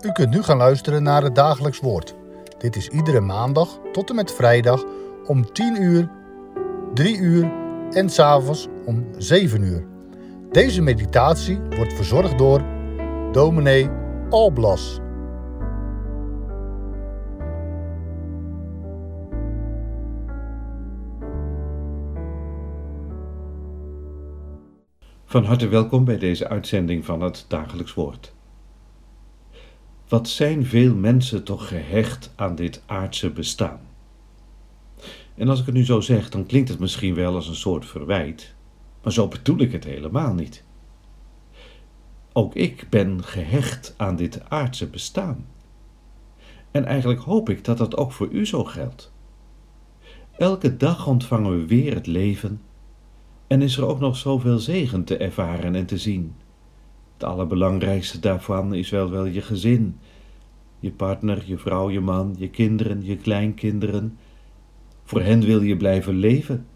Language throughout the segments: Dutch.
U kunt nu gaan luisteren naar het dagelijks woord. Dit is iedere maandag tot en met vrijdag om 10 uur, 3 uur en s'avonds om 7 uur. Deze meditatie wordt verzorgd door dominee Alblas. Van harte welkom bij deze uitzending van het Dagelijks Woord. Wat zijn veel mensen toch gehecht aan dit aardse bestaan? En als ik het nu zo zeg, dan klinkt het misschien wel als een soort verwijt, maar zo bedoel ik het helemaal niet. Ook ik ben gehecht aan dit aardse bestaan. En eigenlijk hoop ik dat dat ook voor u zo geldt. Elke dag ontvangen we weer het leven en is er ook nog zoveel zegen te ervaren en te zien. Het allerbelangrijkste daarvan is wel wel je gezin. Je partner, je vrouw, je man, je kinderen, je kleinkinderen. Voor hen wil je blijven leven.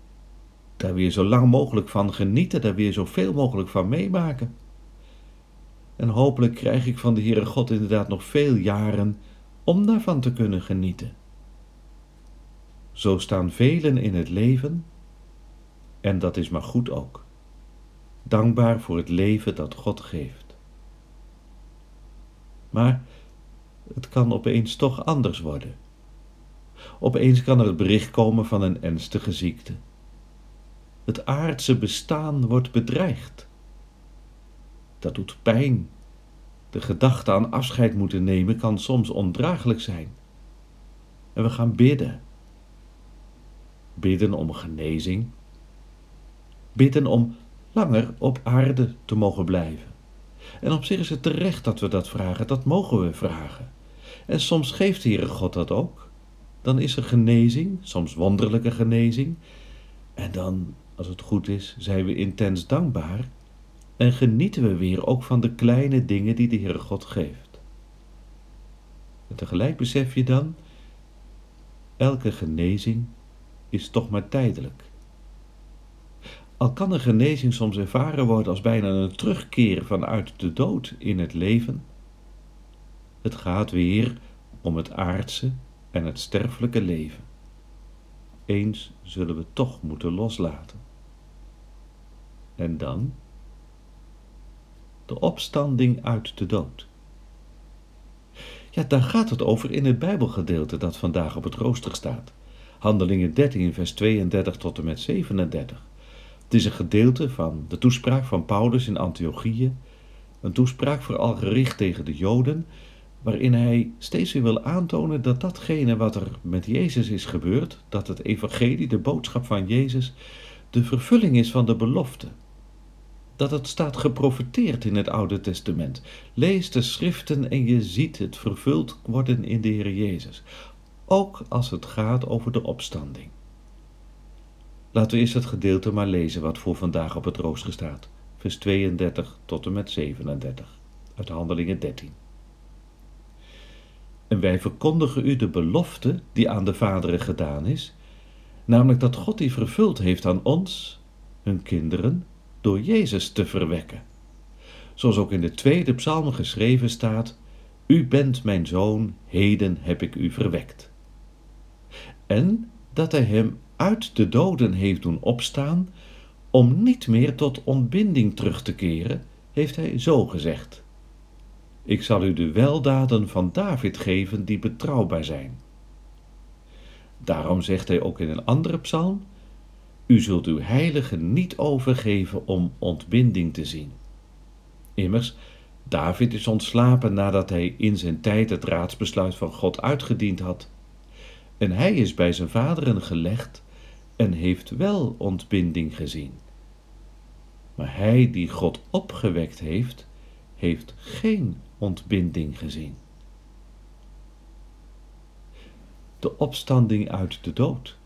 Daar weer zo lang mogelijk van genieten, daar weer zoveel mogelijk van meemaken. En hopelijk krijg ik van de Heere God inderdaad nog veel jaren om daarvan te kunnen genieten. Zo staan velen in het leven en dat is maar goed ook. Dankbaar voor het leven dat God geeft. Maar het kan opeens toch anders worden. Opeens kan er het bericht komen van een ernstige ziekte. Het aardse bestaan wordt bedreigd. Dat doet pijn. De gedachte aan afscheid moeten nemen kan soms ondraaglijk zijn. En we gaan bidden. Bidden om genezing, bidden om langer op aarde te mogen blijven. En op zich is het terecht dat we dat vragen, dat mogen we vragen. En soms geeft de Heere God dat ook. Dan is er genezing, soms wonderlijke genezing. En dan, als het goed is, zijn we intens dankbaar en genieten we weer ook van de kleine dingen die de Heere God geeft. En tegelijk besef je dan, elke genezing is toch maar tijdelijk. Al kan een genezing soms ervaren worden als bijna een terugkeer vanuit de dood in het leven, het gaat weer om het aardse en het sterfelijke leven. Eens zullen we toch moeten loslaten. En dan? De opstanding uit de dood. Ja, daar gaat het over in het Bijbelgedeelte dat vandaag op het rooster staat. Handelingen 13, vers 32 tot en met 37. Het is een gedeelte van de toespraak van Paulus in Antiochië, een toespraak vooral gericht tegen de Joden, waarin hij steeds weer wil aantonen dat datgene wat er met Jezus is gebeurd, dat het evangelie, de boodschap van Jezus, de vervulling is van de belofte. Dat het staat geprofeteerd in het Oude Testament. Lees de schriften en je ziet het vervuld worden in de Heer Jezus. Ook als het gaat over de opstanding. Laten we eerst het gedeelte maar lezen wat voor vandaag op het rooster staat. Vers 32 tot en met 37 uit Handelingen 13. En wij verkondigen u de belofte die aan de vaderen gedaan is, namelijk dat God die vervuld heeft aan ons, hun kinderen, door Jezus te verwekken. Zoals ook in de tweede psalm geschreven staat: U bent mijn zoon, heden heb ik u verwekt. En dat hij hem uit de doden heeft doen opstaan, om niet meer tot ontbinding terug te keren, heeft hij zo gezegd. Ik zal u de weldaden van David geven die betrouwbaar zijn. Daarom zegt hij ook in een andere psalm: U zult uw heilige niet overgeven om ontbinding te zien. Immers, David is ontslapen nadat hij in zijn tijd het raadsbesluit van God uitgediend had. En hij is bij zijn vaderen gelegd en heeft wel ontbinding gezien. Maar hij die God opgewekt heeft, heeft geen ontbinding gezien. De opstanding uit de dood.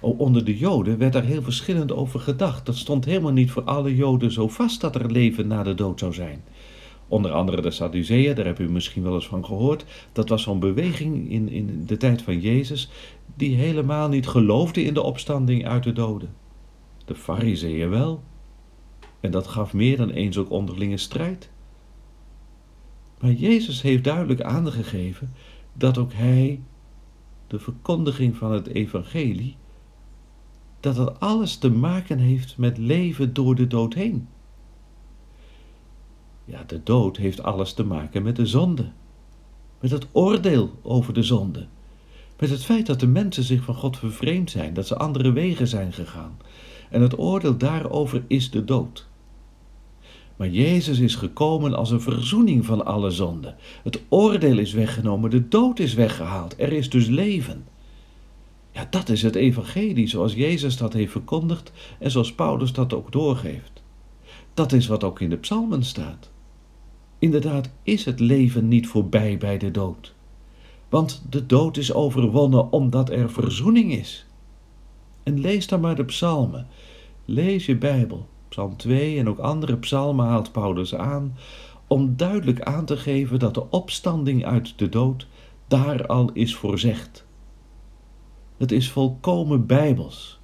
onder de Joden werd daar heel verschillend over gedacht. Dat stond helemaal niet voor alle Joden zo vast dat er leven na de dood zou zijn. Onder andere de Sadduceeën, daar heb u misschien wel eens van gehoord. Dat was zo'n beweging in, in de tijd van Jezus, die helemaal niet geloofde in de opstanding uit de doden. De Fariseeën wel. En dat gaf meer dan eens ook onderlinge strijd. Maar Jezus heeft duidelijk aangegeven dat ook hij de verkondiging van het evangelie, dat het alles te maken heeft met leven door de dood heen. Ja, de dood heeft alles te maken met de zonde, met het oordeel over de zonde, met het feit dat de mensen zich van God vervreemd zijn, dat ze andere wegen zijn gegaan. En het oordeel daarover is de dood. Maar Jezus is gekomen als een verzoening van alle zonden. Het oordeel is weggenomen, de dood is weggehaald. Er is dus leven. Ja, dat is het evangelie zoals Jezus dat heeft verkondigd en zoals Paulus dat ook doorgeeft. Dat is wat ook in de psalmen staat. Inderdaad is het leven niet voorbij bij de dood. Want de dood is overwonnen omdat er verzoening is. En lees dan maar de psalmen. Lees je Bijbel. Psalm 2 en ook andere psalmen haalt Paulus aan om duidelijk aan te geven dat de opstanding uit de dood daar al is voorzegd. Het is volkomen bijbels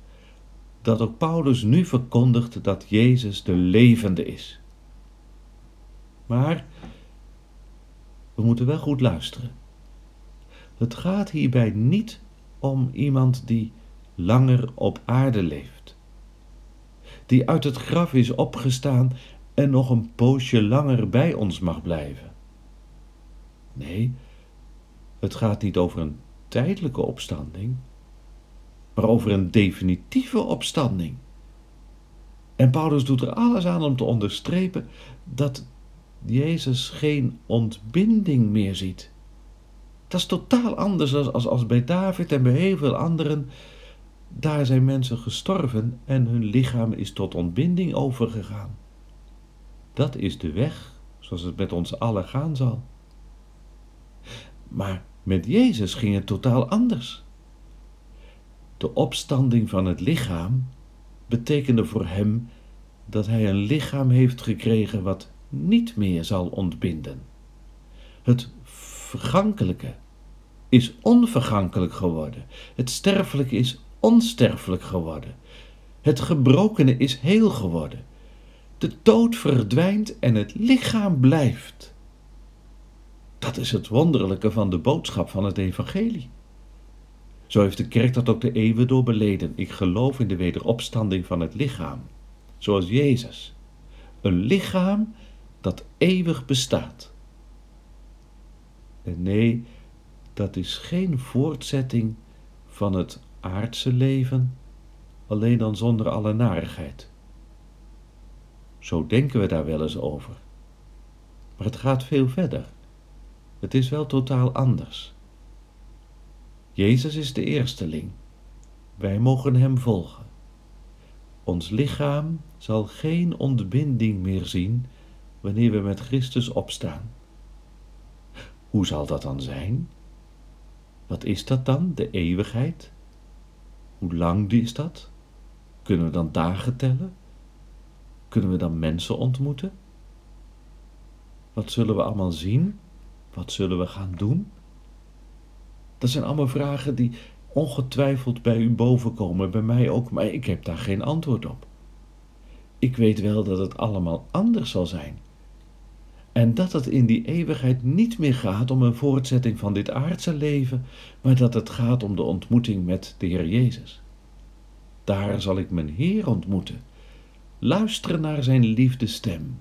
dat ook Paulus nu verkondigt dat Jezus de levende is. Maar we moeten wel goed luisteren. Het gaat hierbij niet om iemand die langer op aarde leeft, die uit het graf is opgestaan en nog een poosje langer bij ons mag blijven. Nee, het gaat niet over een tijdelijke opstanding, maar over een definitieve opstanding. En Paulus doet er alles aan om te onderstrepen dat Jezus geen ontbinding meer ziet. Dat is totaal anders als, als, bij David en bij heel veel anderen. Daar zijn mensen gestorven en hun lichaam is tot ontbinding overgegaan. Dat is de weg zoals het met ons allen gaan zal. Maar met Jezus ging het totaal anders. De opstanding van het lichaam betekende voor hem dat hij een lichaam heeft gekregen wat niet meer zal ontbinden. Het vergankelijke is onvergankelijk geworden. Het sterfelijke is onsterfelijk geworden. Het gebrokene is heel geworden. De dood verdwijnt en het lichaam blijft. Dat is het wonderlijke van de boodschap van het evangelie. Zo heeft de kerk dat ook de eeuwen door beleden. Ik geloof in de wederopstanding van het lichaam, zoals Jezus. Een lichaam dat eeuwig bestaat. En nee, dat is geen voortzetting van het aardse leven, alleen dan zonder alle narigheid. Zo denken we daar wel eens over. Maar het gaat veel verder. Het is wel totaal anders. Jezus is de eersteling. Wij mogen Hem volgen. Ons lichaam zal geen ontbinding meer zien wanneer we met Christus opstaan. Hoe zal dat dan zijn? Wat is dat dan, de eeuwigheid? Hoe lang is dat? Kunnen we dan dagen tellen? Kunnen we dan mensen ontmoeten? Wat zullen we allemaal zien? Wat zullen we gaan doen? Dat zijn allemaal vragen die ongetwijfeld bij u bovenkomen, bij mij ook, maar ik heb daar geen antwoord op. Ik weet wel dat het allemaal anders zal zijn. En dat het in die eeuwigheid niet meer gaat om een voortzetting van dit aardse leven, maar dat het gaat om de ontmoeting met de Heer Jezus. Daar zal ik mijn Heer ontmoeten, luisteren naar zijn liefdestem.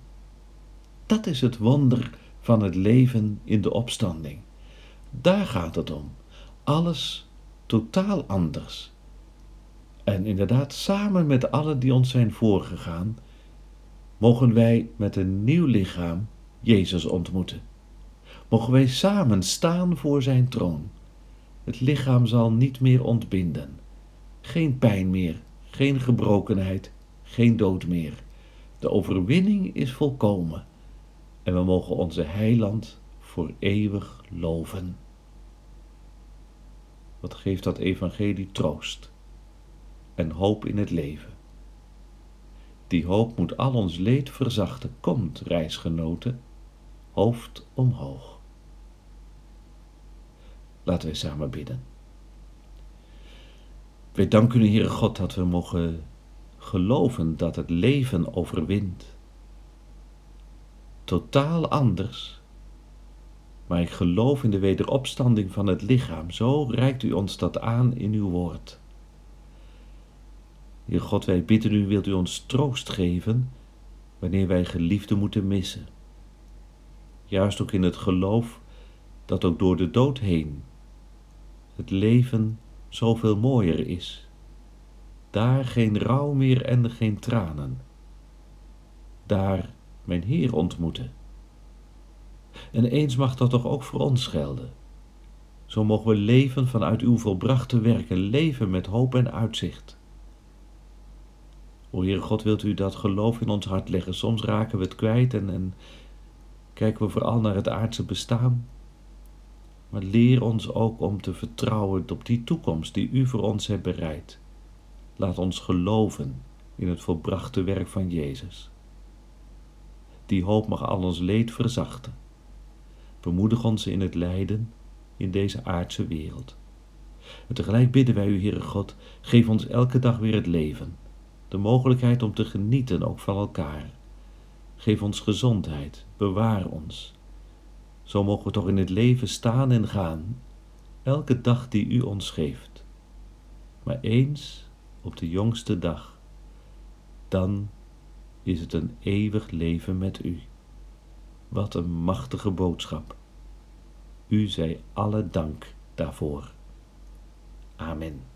Dat is het wonder van het leven in de opstanding. Daar gaat het om. Alles totaal anders. En inderdaad, samen met allen die ons zijn voorgegaan, mogen wij met een nieuw lichaam Jezus ontmoeten. Mogen wij samen staan voor zijn troon. Het lichaam zal niet meer ontbinden. Geen pijn meer, geen gebrokenheid, geen dood meer. De overwinning is volkomen en we mogen onze heiland voor eeuwig loven. Wat geeft dat evangelie troost en hoop in het leven. Die hoop moet al ons leed verzachten. Komt, reisgenoten, hoofd omhoog. Laten wij samen bidden. Wij danken u, Heere God, dat we mogen geloven dat het leven overwint. Totaal anders maar ik geloof in de wederopstanding van het lichaam. Zo reikt u ons dat aan in uw woord. Heer God, wij bidden u, wilt u ons troost geven wanneer wij geliefden moeten missen. Juist ook in het geloof dat ook door de dood heen het leven zoveel mooier is. Daar geen rouw meer en geen tranen. Daar mijn Heer ontmoeten. En eens mag dat toch ook voor ons gelden. Zo mogen we leven vanuit uw volbrachte werken, leven met hoop en uitzicht. O Heer God, wilt u dat geloof in ons hart leggen? Soms raken we het kwijt en, en kijken we vooral naar het aardse bestaan. Maar leer ons ook om te vertrouwen op die toekomst die u voor ons hebt bereid. Laat ons geloven in het volbrachte werk van Jezus. Die hoop mag al ons leed verzachten. Bemoedig ons in het lijden in deze aardse wereld. En tegelijk bidden wij u, Heere God, geef ons elke dag weer het leven, de mogelijkheid om te genieten ook van elkaar. Geef ons gezondheid, bewaar ons. Zo mogen we toch in het leven staan en gaan, elke dag die u ons geeft. Maar eens op de jongste dag, dan is het een eeuwig leven met u. Wat een machtige boodschap. U zij alle dank daarvoor. Amen.